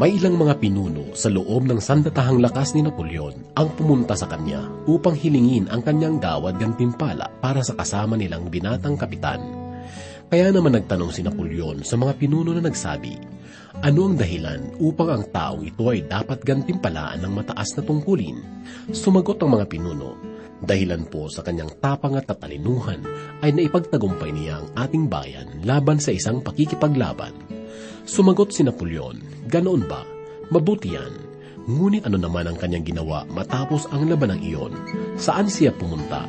May ilang mga pinuno sa loob ng sandatahang lakas ni Napoleon ang pumunta sa kanya upang hilingin ang kanyang dawad gantimpala para sa kasama nilang binatang kapitan. Kaya naman nagtanong si Napoleon sa mga pinuno na nagsabi, ano ang dahilan upang ang taong ito ay dapat gantimpalaan ng mataas na tungkulin? Sumagot ang mga pinuno, dahilan po sa kanyang tapang at katalinuhan ay naipagtagumpay niya ang ating bayan laban sa isang pakikipaglaban. Sumagot si Napoleon, ganoon ba? Mabuti yan. Ngunit ano naman ang kanyang ginawa matapos ang labanang iyon? Saan siya pumunta?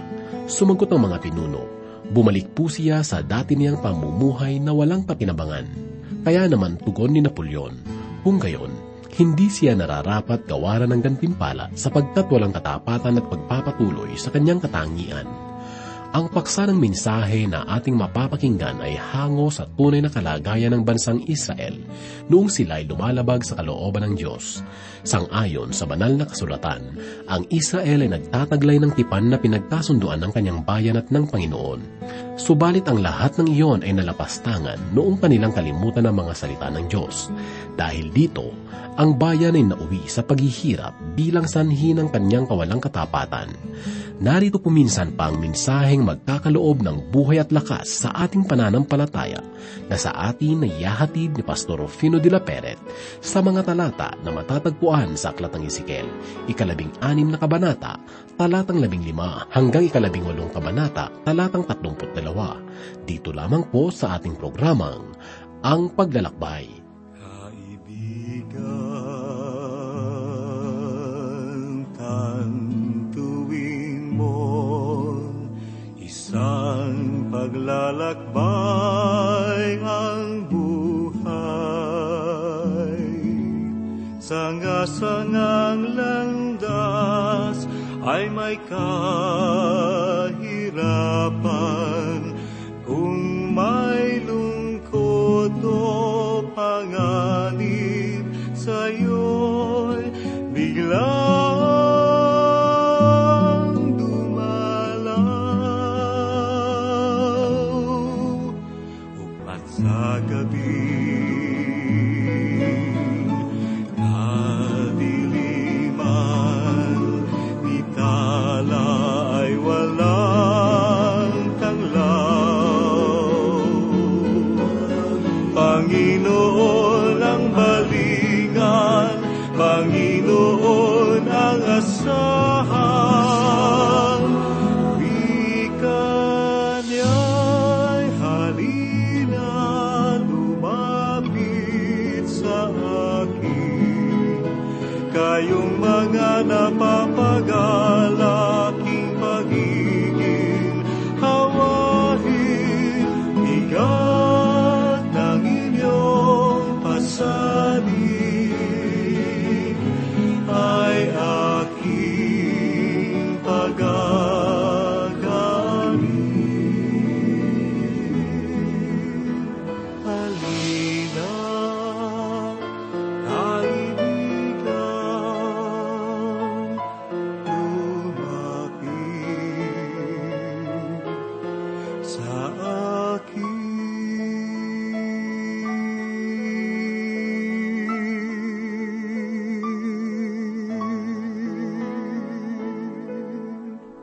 Sumagot ang mga pinuno. Bumalik po siya sa dati niyang pamumuhay na walang kapinabangan. Kaya naman tugon ni Napoleon, kung gayon, hindi siya nararapat gawaran ng gantimpala sapagkat walang katapatan at pagpapatuloy sa kanyang katangian. Ang paksa ng mensahe na ating mapapakinggan ay hango sa tunay na kalagayan ng bansang Israel noong sila ay lumalabag sa kalooban ng Diyos. Sang-ayon sa banal na kasulatan, ang Israel ay nagtataglay ng tipan na pinagkasunduan ng kanyang bayan at ng Panginoon. Subalit ang lahat ng iyon ay nalapastangan noong kanilang kalimutan ng mga salita ng Diyos. Dahil dito, ang bayan ay nauwi sa paghihirap bilang sanhi ng kanyang kawalang katapatan. Narito puminsan pa ang mensaheng magkakaloob ng buhay at lakas sa ating pananampalataya na sa atin ay yahatid ni Pastor Rufino de la Peret sa mga talata na matatagpuan sa Aklat ng Ezekiel, ikalabing anim na kabanata, talatang labing lima hanggang ikalabing walong kabanata, talatang tatlumput dalawa. Dito lamang po sa ating programang Ang Paglalakbay. Kaibigan, tantuwing mo, isang paglalakbay ang buhay. Sanga-sangang ay may kahirapan Panginoon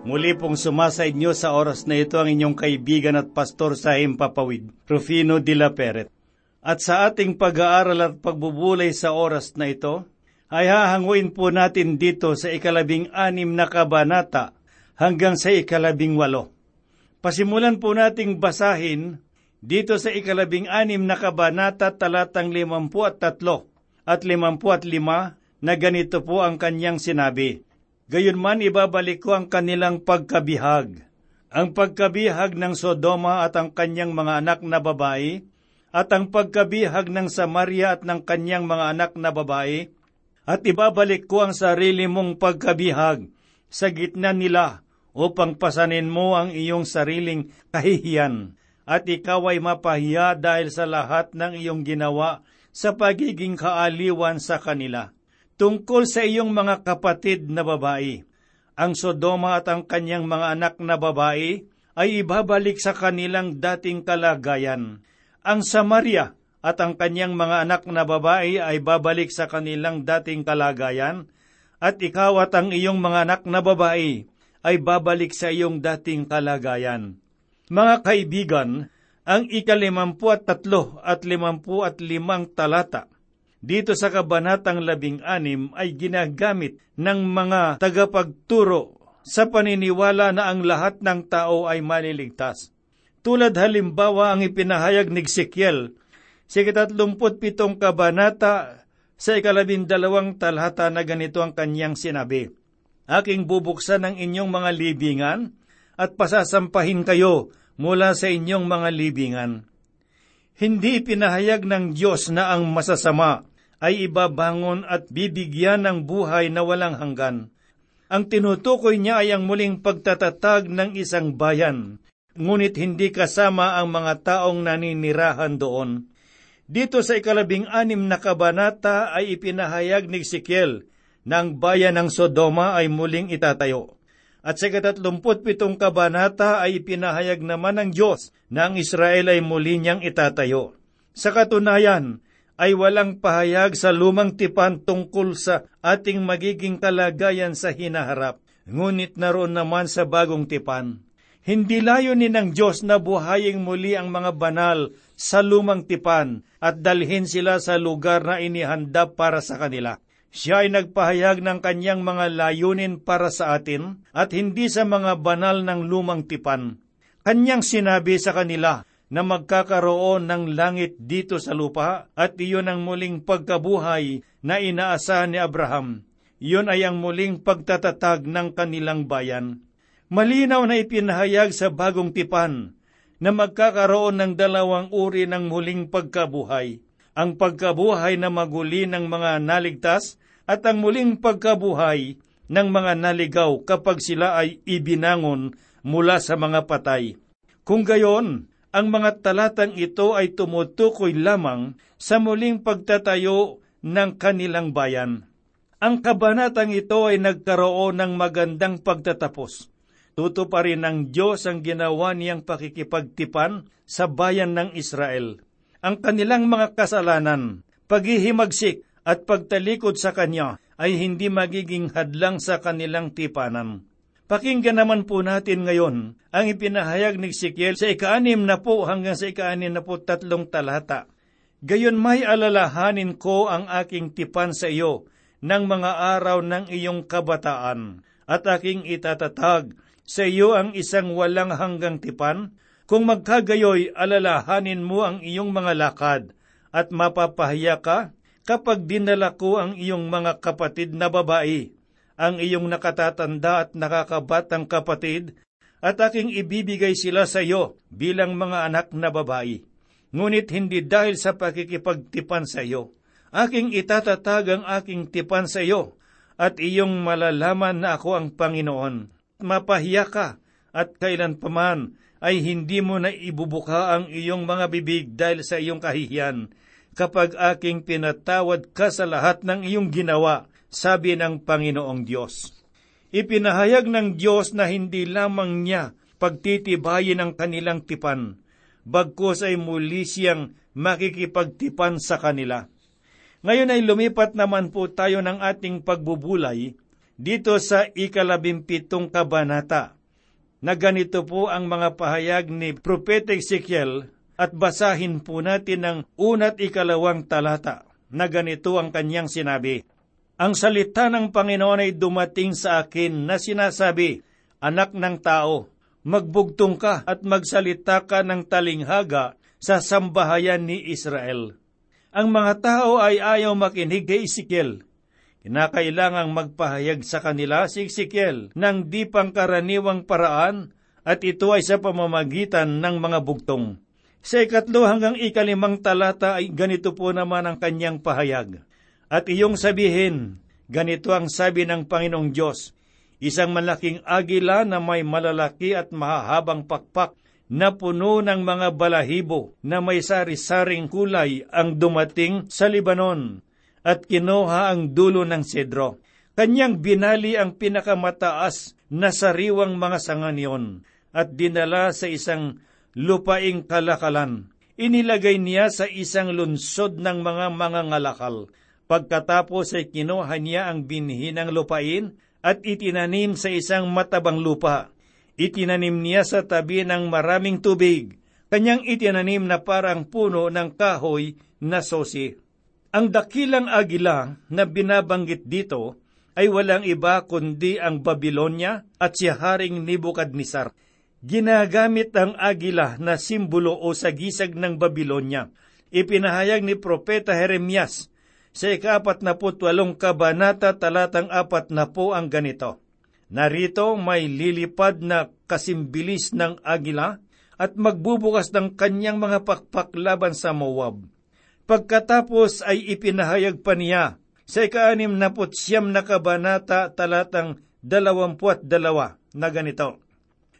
Muli pong sumasa inyo sa oras na ito ang inyong kaibigan at pastor sa Himpapawid, Rufino de la Peret. At sa ating pag-aaral at pagbubulay sa oras na ito, ay hahanguin po natin dito sa ikalabing anim na kabanata hanggang sa ikalabing walo. Pasimulan po nating basahin dito sa ikalabing anim na kabanata talatang limampu at tatlo at limampu at lima na ganito po ang kanyang sinabi. Gayunman ibabalik ko ang kanilang pagkabihag, ang pagkabihag ng Sodoma at ang kanyang mga anak na babae, at ang pagkabihag ng Samaria at ng kanyang mga anak na babae, at ibabalik ko ang sarili mong pagkabihag sa gitna nila upang pasanin mo ang iyong sariling kahihiyan, at ikaw ay mapahiya dahil sa lahat ng iyong ginawa sa pagiging kaaliwan sa kanila tungkol sa iyong mga kapatid na babae. Ang Sodoma at ang kanyang mga anak na babae ay ibabalik sa kanilang dating kalagayan. Ang Samaria at ang kanyang mga anak na babae ay babalik sa kanilang dating kalagayan, at ikaw at ang iyong mga anak na babae ay babalik sa iyong dating kalagayan. Mga kaibigan, ang ikalimampu at tatlo at limampu at limang talata dito sa kabanatang labing anim ay ginagamit ng mga tagapagturo sa paniniwala na ang lahat ng tao ay maliligtas. Tulad halimbawa ang ipinahayag ni Ezekiel sa ikatatlumput kabanata sa ikalabindalawang talhata na ganito ang kanyang sinabi, Aking bubuksan ang inyong mga libingan at pasasampahin kayo mula sa inyong mga libingan. Hindi pinahayag ng Diyos na ang masasama ay ibabangon at bibigyan ng buhay na walang hanggan. Ang tinutukoy niya ay ang muling pagtatatag ng isang bayan, ngunit hindi kasama ang mga taong naninirahan doon. Dito sa ikalabing anim na kabanata ay ipinahayag ni Ezekiel na bayan ng Sodoma ay muling itatayo. At sa katatlumput kabanata ay ipinahayag naman ng Diyos na ang Israel ay muli niyang itatayo. Sa katunayan, ay walang pahayag sa lumang tipan tungkol sa ating magiging kalagayan sa hinaharap. Ngunit naroon naman sa bagong tipan. Hindi layunin ng Diyos na buhaying muli ang mga banal sa lumang tipan at dalhin sila sa lugar na inihanda para sa kanila. Siya ay nagpahayag ng kanyang mga layunin para sa atin at hindi sa mga banal ng lumang tipan. Kanyang sinabi sa kanila na magkakaroon ng langit dito sa lupa at iyon ang muling pagkabuhay na inaasahan ni Abraham. Iyon ay ang muling pagtatatag ng kanilang bayan. Malinaw na ipinahayag sa bagong tipan na magkakaroon ng dalawang uri ng muling pagkabuhay ang pagkabuhay na maguli ng mga naligtas at ang muling pagkabuhay ng mga naligaw kapag sila ay ibinangon mula sa mga patay. Kung gayon, ang mga talatang ito ay tumutukoy lamang sa muling pagtatayo ng kanilang bayan. Ang kabanatang ito ay nagkaroon ng magandang pagtatapos. Tuto pa rin ng Diyos ang ginawa niyang pakikipagtipan sa bayan ng Israel ang kanilang mga kasalanan, paghihimagsik at pagtalikod sa Kanya ay hindi magiging hadlang sa kanilang tipanan. Pakinggan naman po natin ngayon ang ipinahayag ni Ezekiel sa ikaanim na po hanggang sa ikaanim na po tatlong talata. Gayon may alalahanin ko ang aking tipan sa iyo ng mga araw ng iyong kabataan at aking itatatag sa iyo ang isang walang hanggang tipan kung magkagayoy, alalahanin mo ang iyong mga lakad at mapapahiya ka kapag dinala ko ang iyong mga kapatid na babae, ang iyong nakatatanda at nakakabatang kapatid, at aking ibibigay sila sa iyo bilang mga anak na babae. Ngunit hindi dahil sa pakikipagtipan sa iyo. Aking itatatag ang aking tipan sa iyo, at iyong malalaman na ako ang Panginoon. Mapahiya ka, at kailan paman ay hindi mo na ibubuka ang iyong mga bibig dahil sa iyong kahihiyan, kapag aking pinatawad ka sa lahat ng iyong ginawa, sabi ng Panginoong Diyos. Ipinahayag ng Diyos na hindi lamang niya pagtitibayin ang kanilang tipan, bagkos ay muli siyang makikipagtipan sa kanila. Ngayon ay lumipat naman po tayo ng ating pagbubulay dito sa ikalabimpitong kabanata na ganito po ang mga pahayag ni Propeta Ezekiel at basahin po natin ang unat ikalawang talata na ganito ang kanyang sinabi. Ang salita ng Panginoon ay dumating sa akin na sinasabi, Anak ng tao, magbugtong ka at magsalita ka ng talinghaga sa sambahayan ni Israel. Ang mga tao ay ayaw makinig kay Ezekiel Kinakailangang magpahayag sa kanila si Ezekiel ng di pangkaraniwang paraan at ito ay sa pamamagitan ng mga bugtong. Sa ikatlo hanggang ikalimang talata ay ganito po naman ang kanyang pahayag. At iyong sabihin, ganito ang sabi ng Panginoong Diyos, isang malaking agila na may malalaki at mahahabang pakpak na puno ng mga balahibo na may sari-saring kulay ang dumating sa Libanon at kinuha ang dulo ng sedro. Kanyang binali ang pinakamataas na sariwang mga sanga niyon at dinala sa isang lupaing kalakalan. Inilagay niya sa isang lunsod ng mga mga ngalakal. Pagkatapos ay kinuha niya ang binhi ng lupain at itinanim sa isang matabang lupa. Itinanim niya sa tabi ng maraming tubig. Kanyang itinanim na parang puno ng kahoy na sosi. Ang dakilang agila na binabanggit dito ay walang iba kundi ang Babylonia at si Haring Nebukadnesar. Ginagamit ang agila na simbolo o sagisag ng Babylonia. Ipinahayag ni Propeta Jeremias sa ikapat na putwalong kabanata talatang apat na po ang ganito. Narito may lilipad na kasimbilis ng agila at magbubukas ng kanyang mga pakpak laban sa Moab. Pagkatapos ay ipinahayag pa niya sa ikaanim na putsyam na kabanata talatang dalawampuat dalawa na ganito.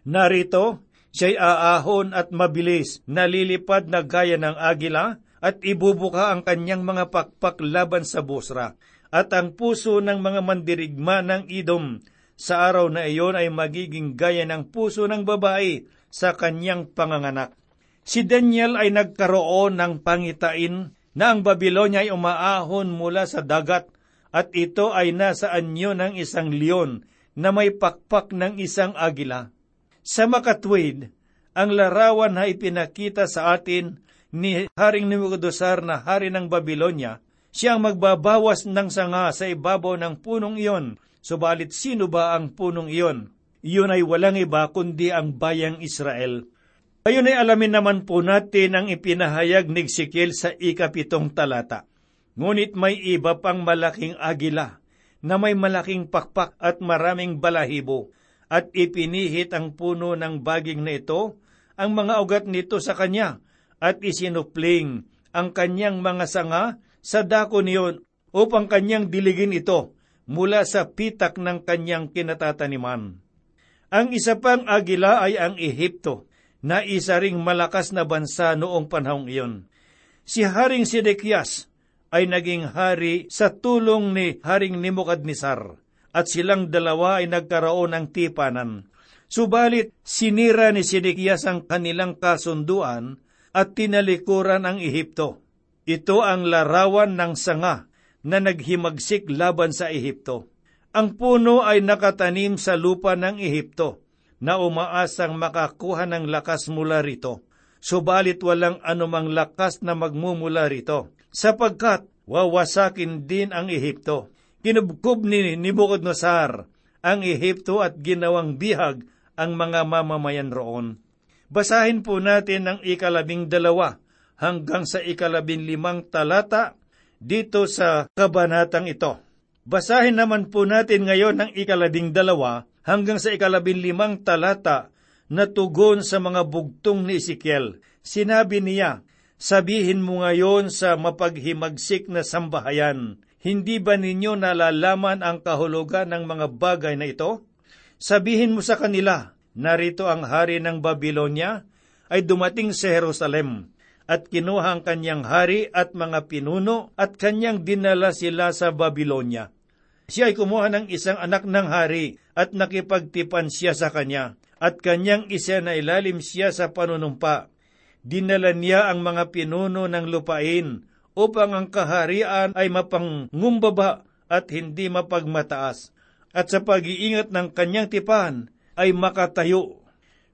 Narito, siya'y aahon at mabilis, nalilipad na gaya ng agila, at ibubuka ang kanyang mga pakpak laban sa busra, at ang puso ng mga mandirigma ng idom sa araw na iyon ay magiging gaya ng puso ng babae sa kanyang panganganak. Si Daniel ay nagkaroon ng pangitain na ang Babylonia ay umaahon mula sa dagat at ito ay nasa anyo ng isang leon na may pakpak ng isang agila. Sa makatwid, ang larawan na ipinakita sa atin ni Haring Nebuchadnezzar na hari ng Babylonia, siyang magbabawas ng sanga sa ibabaw ng punong iyon. Subalit sino ba ang punong iyon? Iyon ay walang iba kundi ang bayang Israel. Ayun ay alamin naman po natin ang ipinahayag ni Ezekiel sa ikapitong talata. Ngunit may iba pang malaking agila na may malaking pakpak at maraming balahibo at ipinihit ang puno ng baging na ito, ang mga ugat nito sa kanya, at isinupling ang kanyang mga sanga sa dako niyon upang kanyang diligin ito mula sa pitak ng kanyang kinatataniman. Ang isa pang agila ay ang Ehipto, na isa ring malakas na bansa noong panahong iyon. Si Haring Sidekias ay naging hari sa tulong ni Haring Nimukadnisar at silang dalawa ay nagkaroon ng tipanan. Subalit, sinira ni Sidekias ang kanilang kasunduan at tinalikuran ang Ehipto. Ito ang larawan ng sanga na naghimagsik laban sa Ehipto. Ang puno ay nakatanim sa lupa ng Ehipto na umaasang makakuha ng lakas mula rito. Subalit walang anumang lakas na magmumula rito, sapagkat wawasakin din ang Ehipto kinubkob ni Nebuchadnezzar ang Ehipto at ginawang bihag ang mga mamamayan roon. Basahin po natin ang ikalabing dalawa hanggang sa ikalabing limang talata dito sa kabanatang ito. Basahin naman po natin ngayon ang ikalabing dalawa hanggang sa ikalabing limang talata na tugon sa mga bugtong ni Ezekiel. Sinabi niya, Sabihin mo ngayon sa mapaghimagsik na sambahayan, hindi ba ninyo nalalaman ang kahulugan ng mga bagay na ito? Sabihin mo sa kanila, narito ang hari ng Babylonia ay dumating sa Jerusalem at kinuha ang kanyang hari at mga pinuno at kanyang dinala sila sa Babylonia. Siya ay kumuha ng isang anak ng hari at nakipagtipan siya sa kanya at kanyang isa na ilalim siya sa panunumpa. Dinala niya ang mga pinuno ng lupain upang ang kaharian ay mapangumbaba at hindi mapagmataas, at sa pag-iingat ng kanyang tipan ay makatayo.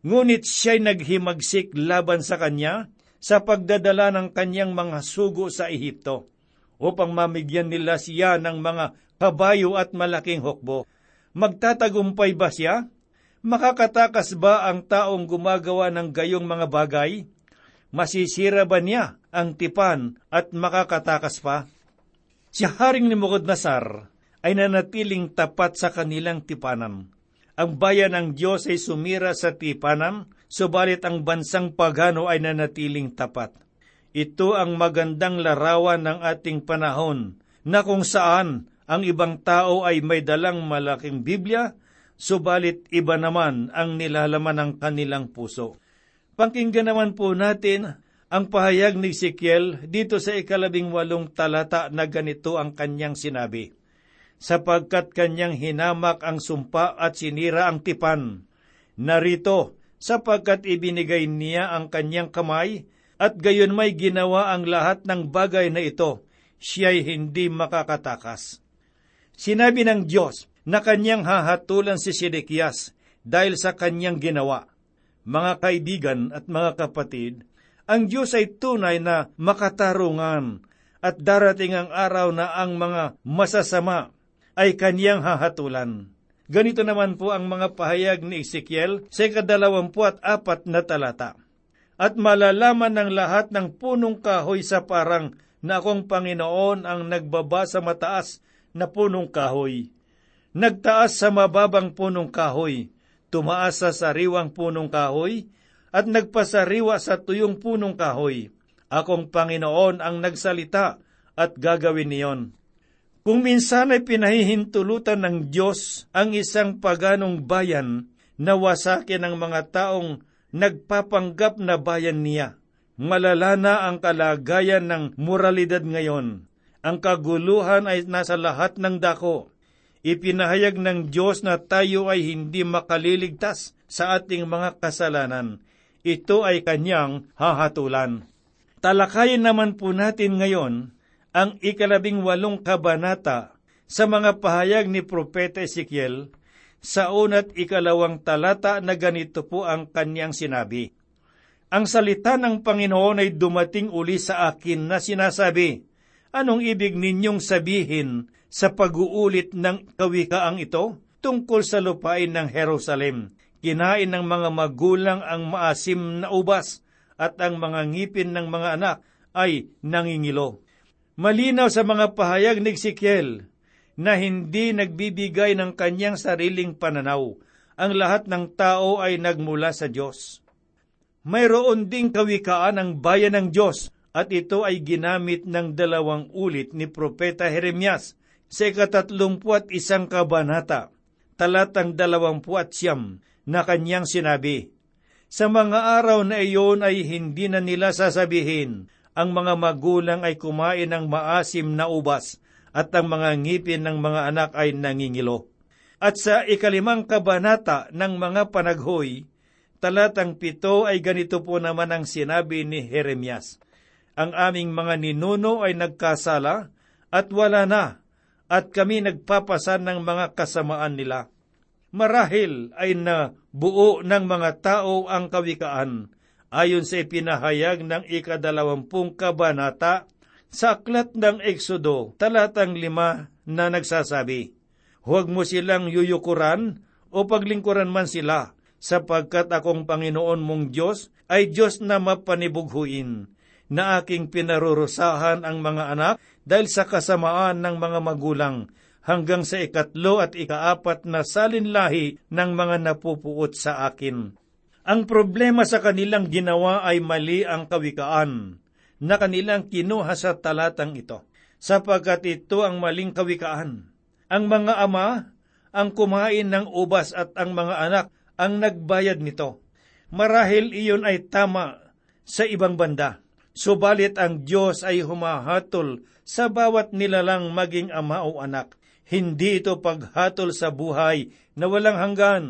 Ngunit siya'y naghimagsik laban sa kanya sa pagdadala ng kanyang mga sugo sa Ehipto, upang mamigyan nila siya ng mga kabayo at malaking hukbo. Magtatagumpay ba siya? Makakatakas ba ang taong gumagawa ng gayong mga bagay? Masisira ba niya ang tipan at makakatakas pa? Si Haring ni Mukodnasar ay nanatiling tapat sa kanilang tipanan. Ang bayan ng Diyos ay sumira sa tipanan, subalit ang bansang pagano ay nanatiling tapat. Ito ang magandang larawan ng ating panahon, na kung saan ang ibang tao ay may dalang malaking Biblia, subalit iba naman ang nilalaman ng kanilang puso. Pakinggan naman po natin ang pahayag ni Ezekiel dito sa ikalabing walong talata na ganito ang kanyang sinabi. Sapagkat kanyang hinamak ang sumpa at sinira ang tipan. Narito, sapagkat ibinigay niya ang kanyang kamay at gayon may ginawa ang lahat ng bagay na ito, siya'y hindi makakatakas. Sinabi ng Diyos na kanyang hahatulan si Sidekias dahil sa kanyang ginawa. Mga kaibigan at mga kapatid, ang Diyos ay tunay na makatarungan at darating ang araw na ang mga masasama ay kanyang hahatulan. Ganito naman po ang mga pahayag ni Ezekiel sa ikadalawampu at apat na talata. At malalaman ng lahat ng punong kahoy sa parang na akong Panginoon ang nagbaba sa mataas na punong kahoy. Nagtaas sa mababang punong kahoy, tumaas sa sariwang punong kahoy, at nagpasariwa sa tuyong punong kahoy. Akong Panginoon ang nagsalita at gagawin niyon. Kung minsan ay pinahihintulutan ng Diyos ang isang paganong bayan na wasakin ang mga taong nagpapanggap na bayan niya, malala na ang kalagayan ng moralidad ngayon. Ang kaguluhan ay nasa lahat ng dako. Ipinahayag ng Diyos na tayo ay hindi makaliligtas sa ating mga kasalanan. Ito ay kanyang hahatulan. Talakayin naman po natin ngayon ang ikalabing walong kabanata sa mga pahayag ni Propeta Ezekiel sa unat ikalawang talata na ganito po ang kanyang sinabi. Ang salita ng Panginoon ay dumating uli sa akin na sinasabi, Anong ibig ninyong sabihin sa pag-uulit ng kawikaang ito tungkol sa lupain ng Jerusalem? Kinain ng mga magulang ang maasim na ubas at ang mga ngipin ng mga anak ay nangingilo. Malinaw sa mga pahayag ni Ezekiel na hindi nagbibigay ng kanyang sariling pananaw. Ang lahat ng tao ay nagmula sa Diyos. Mayroon ding kawikaan ang bayan ng Diyos at ito ay ginamit ng dalawang ulit ni Propeta Jeremias sa ikatatlumpu at isang kabanata, talatang dalawampu at siyam, na kanyang sinabi, Sa mga araw na iyon ay hindi na nila sasabihin, ang mga magulang ay kumain ng maasim na ubas at ang mga ngipin ng mga anak ay nangingilo. At sa ikalimang kabanata ng mga panaghoy, talatang pito ay ganito po naman ang sinabi ni Jeremias. Ang aming mga ninuno ay nagkasala at wala na, at kami nagpapasan ng mga kasamaan nila. Marahil ay na buo ng mga tao ang kawikaan, ayon sa ipinahayag ng ikadalawampung kabanata sa aklat ng Eksodo, talatang lima na nagsasabi, Huwag mo silang yuyukuran o paglingkuran man sila, sapagkat akong Panginoon mong Diyos ay Diyos na mapanibughuin, na aking pinarurusahan ang mga anak dahil sa kasamaan ng mga magulang, hanggang sa ikatlo at ikaapat na salinlahi ng mga napupuot sa akin. Ang problema sa kanilang ginawa ay mali ang kawikaan na kanilang kinuha sa talatang ito, sapagkat ito ang maling kawikaan. Ang mga ama ang kumain ng ubas at ang mga anak ang nagbayad nito. Marahil iyon ay tama sa ibang banda. Subalit ang Diyos ay humahatol sa bawat nilalang maging ama o anak. Hindi ito paghatol sa buhay na walang hanggan,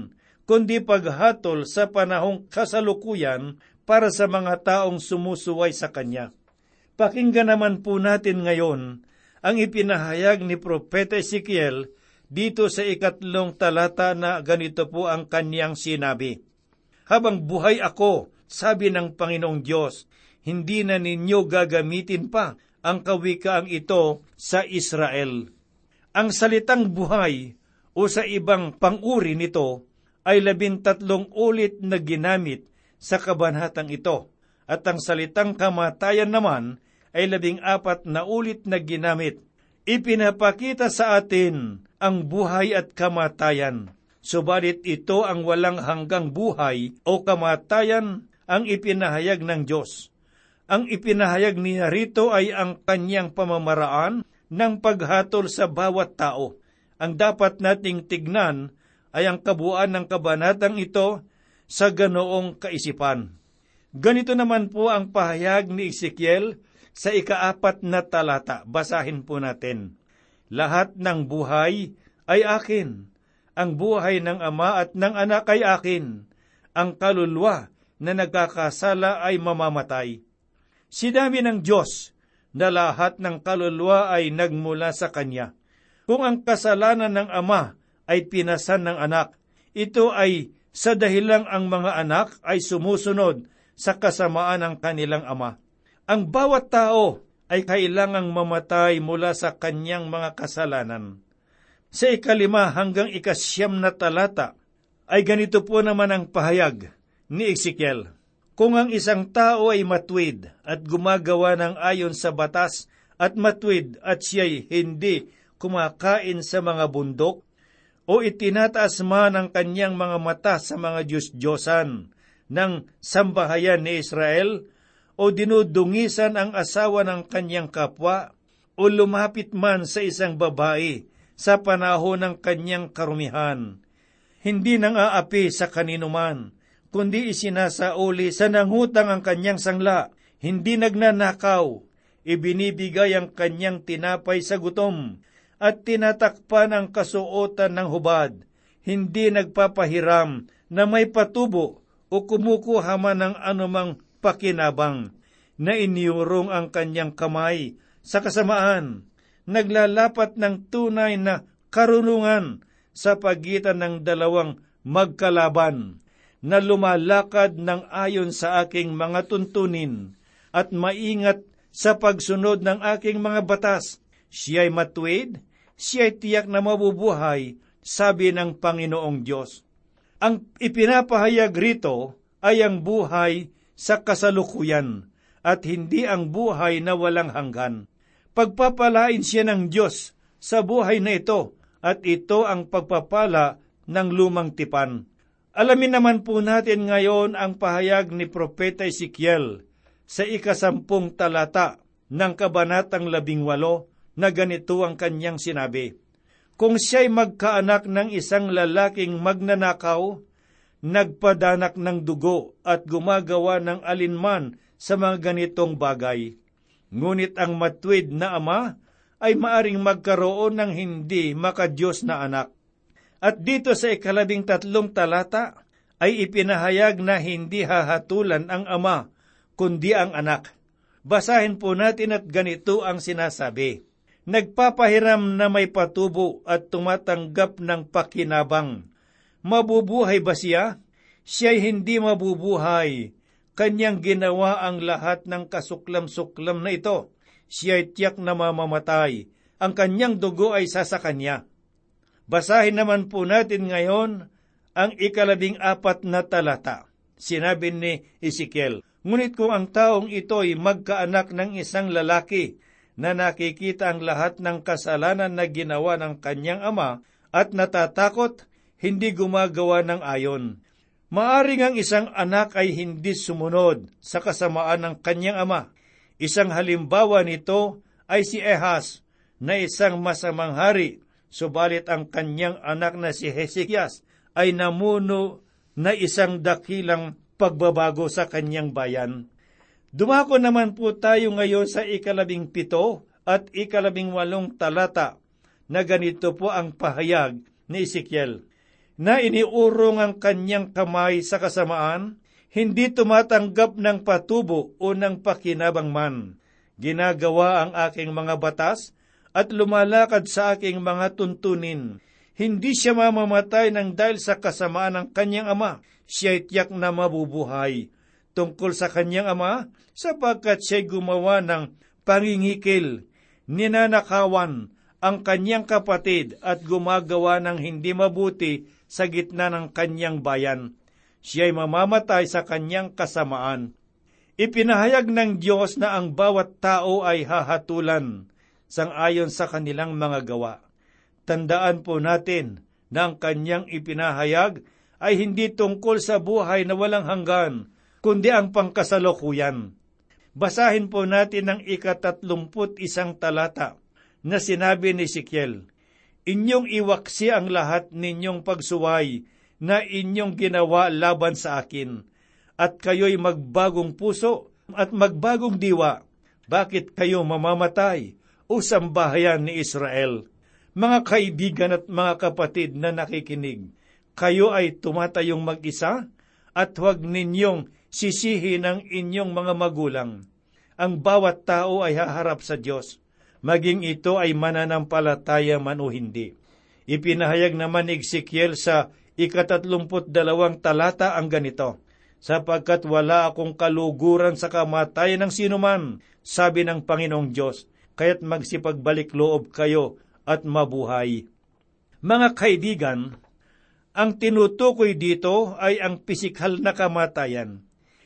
kundi paghatol sa panahong kasalukuyan para sa mga taong sumusuway sa Kanya. Pakinggan naman po natin ngayon ang ipinahayag ni Propeta Ezekiel dito sa ikatlong talata na ganito po ang kanyang sinabi. Habang buhay ako, sabi ng Panginoong Diyos, hindi na ninyo gagamitin pa ang kawikaang ito sa Israel. Ang salitang buhay o sa ibang panguri nito ay labintatlong ulit na ginamit sa kabanhatang ito, at ang salitang kamatayan naman ay labing apat na ulit na ginamit. Ipinapakita sa atin ang buhay at kamatayan. Subalit ito ang walang hanggang buhay o kamatayan ang ipinahayag ng Diyos. Ang ipinahayag niya rito ay ang kanyang pamamaraan ng paghatol sa bawat tao. Ang dapat nating tignan ay ang kabuuan ng kabanatang ito sa ganoong kaisipan. Ganito naman po ang pahayag ni Ezekiel sa ikaapat na talata. Basahin po natin. Lahat ng buhay ay akin. Ang buhay ng ama at ng anak ay akin. Ang kaluluwa na nagkakasala ay mamamatay. Sinabi ng Diyos na lahat ng kaluluwa ay nagmula sa Kanya. Kung ang kasalanan ng Ama ay pinasan ng anak, ito ay sa dahilang ang mga anak ay sumusunod sa kasamaan ng kanilang ama. Ang bawat tao ay kailangang mamatay mula sa kanyang mga kasalanan. Sa ikalima hanggang ikasyam na talata ay ganito po naman ang pahayag ni Ezekiel. Kung ang isang tao ay matwid at gumagawa ng ayon sa batas at matwid at siya'y hindi kumakain sa mga bundok o itinataas man ang kanyang mga mata sa mga Diyos-Diyosan ng sambahayan ni Israel o dinudungisan ang asawa ng kanyang kapwa o lumapit man sa isang babae sa panahon ng kanyang karumihan. Hindi nang aapi sa kanino man, kundi isinasauli sa nangutang ang kanyang sangla, hindi nagnanakaw, ibinibigay ang kanyang tinapay sa gutom, at tinatakpan ang kasuotan ng hubad, hindi nagpapahiram na may patubo o kumukuha man ng anumang pakinabang, na iniurong ang kanyang kamay sa kasamaan, naglalapat ng tunay na karunungan sa pagitan ng dalawang magkalaban na lumalakad ng ayon sa aking mga tuntunin at maingat sa pagsunod ng aking mga batas. Siya'y matuwid, siya'y tiyak na mabubuhay, sabi ng Panginoong Diyos. Ang ipinapahayag rito ay ang buhay sa kasalukuyan at hindi ang buhay na walang hanggan. Pagpapalain siya ng Diyos sa buhay na ito at ito ang pagpapala ng lumang tipan. Alamin naman po natin ngayon ang pahayag ni Propeta Ezekiel sa ikasampung talata ng kabanatang labing walo na ganito ang kanyang sinabi. Kung siya'y magkaanak ng isang lalaking magnanakaw, nagpadanak ng dugo at gumagawa ng alinman sa mga ganitong bagay. Ngunit ang matwid na ama ay maaring magkaroon ng hindi makadiyos na anak. At dito sa ikalabing tatlong talata ay ipinahayag na hindi hahatulan ang ama, kundi ang anak. Basahin po natin at ganito ang sinasabi. Nagpapahiram na may patubo at tumatanggap ng pakinabang. Mabubuhay ba siya? Siya'y hindi mabubuhay. Kanyang ginawa ang lahat ng kasuklam-suklam na ito. Siya'y tiyak na mamamatay. Ang kanyang dugo ay sasa kanya Basahin naman po natin ngayon ang ikalabing apat na talata. Sinabi ni Ezekiel, Ngunit kung ang taong ito'y magkaanak ng isang lalaki na nakikita ang lahat ng kasalanan na ginawa ng kanyang ama at natatakot, hindi gumagawa ng ayon. Maaring ang isang anak ay hindi sumunod sa kasamaan ng kanyang ama. Isang halimbawa nito ay si Ehas na isang masamang hari Subalit ang kanyang anak na si Hezekias ay namuno na isang dakilang pagbabago sa kanyang bayan. Dumako naman po tayo ngayon sa ikalabing pito at ikalabing walong talata na ganito po ang pahayag ni Ezekiel, na iniurong ang kanyang kamay sa kasamaan, hindi tumatanggap ng patubo o ng pakinabang man. Ginagawa ang aking mga batas at lumalakad sa aking mga tuntunin. Hindi siya mamamatay ng dahil sa kasamaan ng kanyang ama. Siya'y tiyak na mabubuhay. Tungkol sa kanyang ama, sapagkat siya'y gumawa ng pangingikil, ninanakawan ang kanyang kapatid at gumagawa ng hindi mabuti sa gitna ng kanyang bayan. Siya'y mamamatay sa kanyang kasamaan. Ipinahayag ng Diyos na ang bawat tao ay hahatulan sangayon sa kanilang mga gawa. Tandaan po natin na ang kanyang ipinahayag ay hindi tungkol sa buhay na walang hanggan, kundi ang pangkasalukuyan. Basahin po natin ang ikatatlumput isang talata na sinabi ni Sikiel, Inyong iwaksi ang lahat ninyong pagsuway na inyong ginawa laban sa akin, at kayo'y magbagong puso at magbagong diwa. Bakit kayo mamamatay o sambahayan ni Israel. Mga kaibigan at mga kapatid na nakikinig, kayo ay tumatayong mag-isa at huwag ninyong sisihin ang inyong mga magulang. ang bawat tao ay haharap sa Diyos, maging ito ay mananampalataya man o hindi. Ipinahayag naman ni Ezekiel sa ikatatlumput dalawang talata ang ganito, sapagkat wala akong kaluguran sa kamatayan ng sinuman, sabi ng Panginoong Diyos, kaya't magsipagbalik loob kayo at mabuhay. Mga kaibigan, ang tinutukoy dito ay ang pisikal na kamatayan.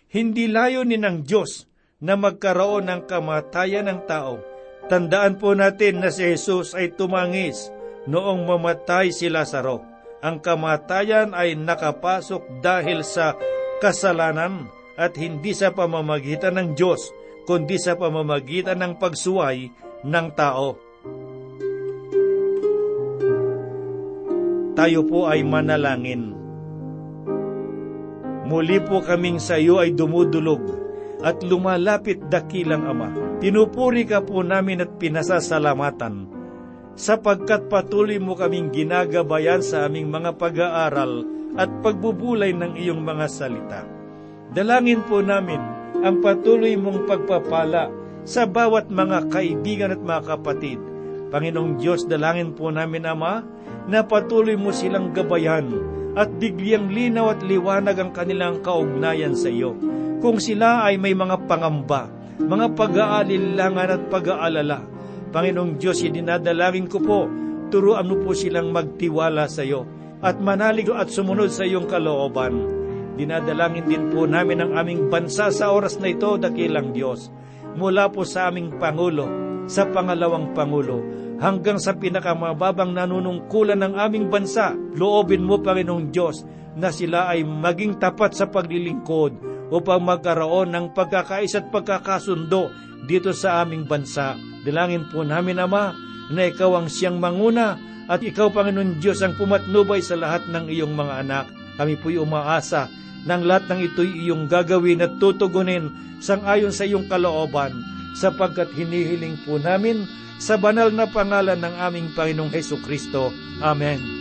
Hindi layunin ng Diyos na magkaroon ng kamatayan ng tao. Tandaan po natin na si Jesus ay tumangis noong mamatay si Lazaro. Ang kamatayan ay nakapasok dahil sa kasalanan at hindi sa pamamagitan ng Diyos, kundi sa pamamagitan ng pagsuway ng tao. Tayo po ay manalangin. Muli po kaming sa iyo ay dumudulog at lumalapit dakilang Ama. Pinupuri ka po namin at pinasasalamatan sapagkat patuloy mo kaming ginagabayan sa aming mga pag-aaral at pagbubulay ng iyong mga salita. Dalangin po namin ang patuloy mong pagpapala sa bawat mga kaibigan at mga kapatid. Panginoong Diyos, dalangin po namin, Ama, na patuloy mo silang gabayan at bigyang linaw at liwanag ang kanilang kaugnayan sa iyo kung sila ay may mga pangamba, mga pag-aalilangan at pag-aalala. Panginoong Diyos, dinadalangin ko po, turuan mo po silang magtiwala sa iyo at manalig at sumunod sa iyong kalooban. Dinadalangin din po namin ang aming bansa sa oras na ito, dakilang Diyos. Mula po sa aming Pangulo, sa pangalawang Pangulo, hanggang sa pinakamababang nanunungkulan ng aming bansa, loobin mo, Panginoong Diyos, na sila ay maging tapat sa paglilingkod upang magkaroon ng pagkakais at pagkakasundo dito sa aming bansa. Dilangin po namin, Ama, na ikaw ang siyang manguna at ikaw, Panginoon Diyos, ang pumatnubay sa lahat ng iyong mga anak. Kami po'y umaasa ng lahat ng ito'y iyong gagawin at tutugunin sang ayon sa iyong kalooban, sapagkat hinihiling po namin sa banal na pangalan ng aming Panginoong Heso Kristo. Amen.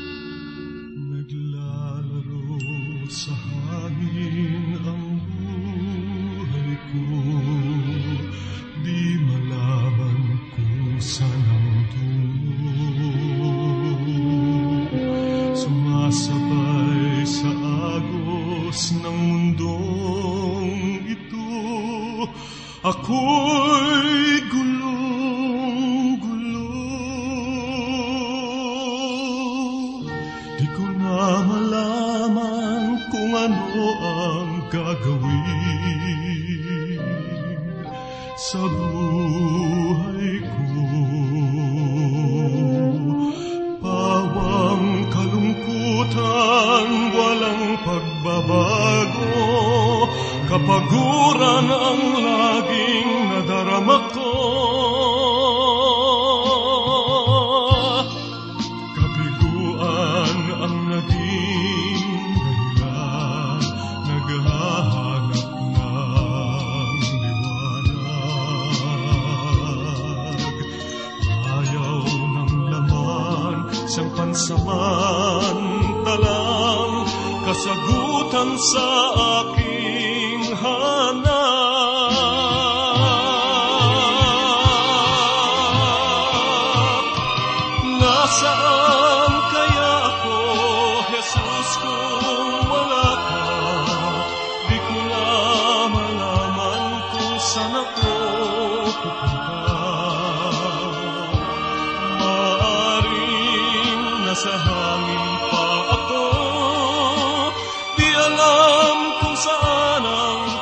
Laging nadarama ko. Kabiguan ang naging dahilan Naghahanap ng liwanag Ayaw ng laman Siyang pansamantalang Kasagutan sa aking kung saan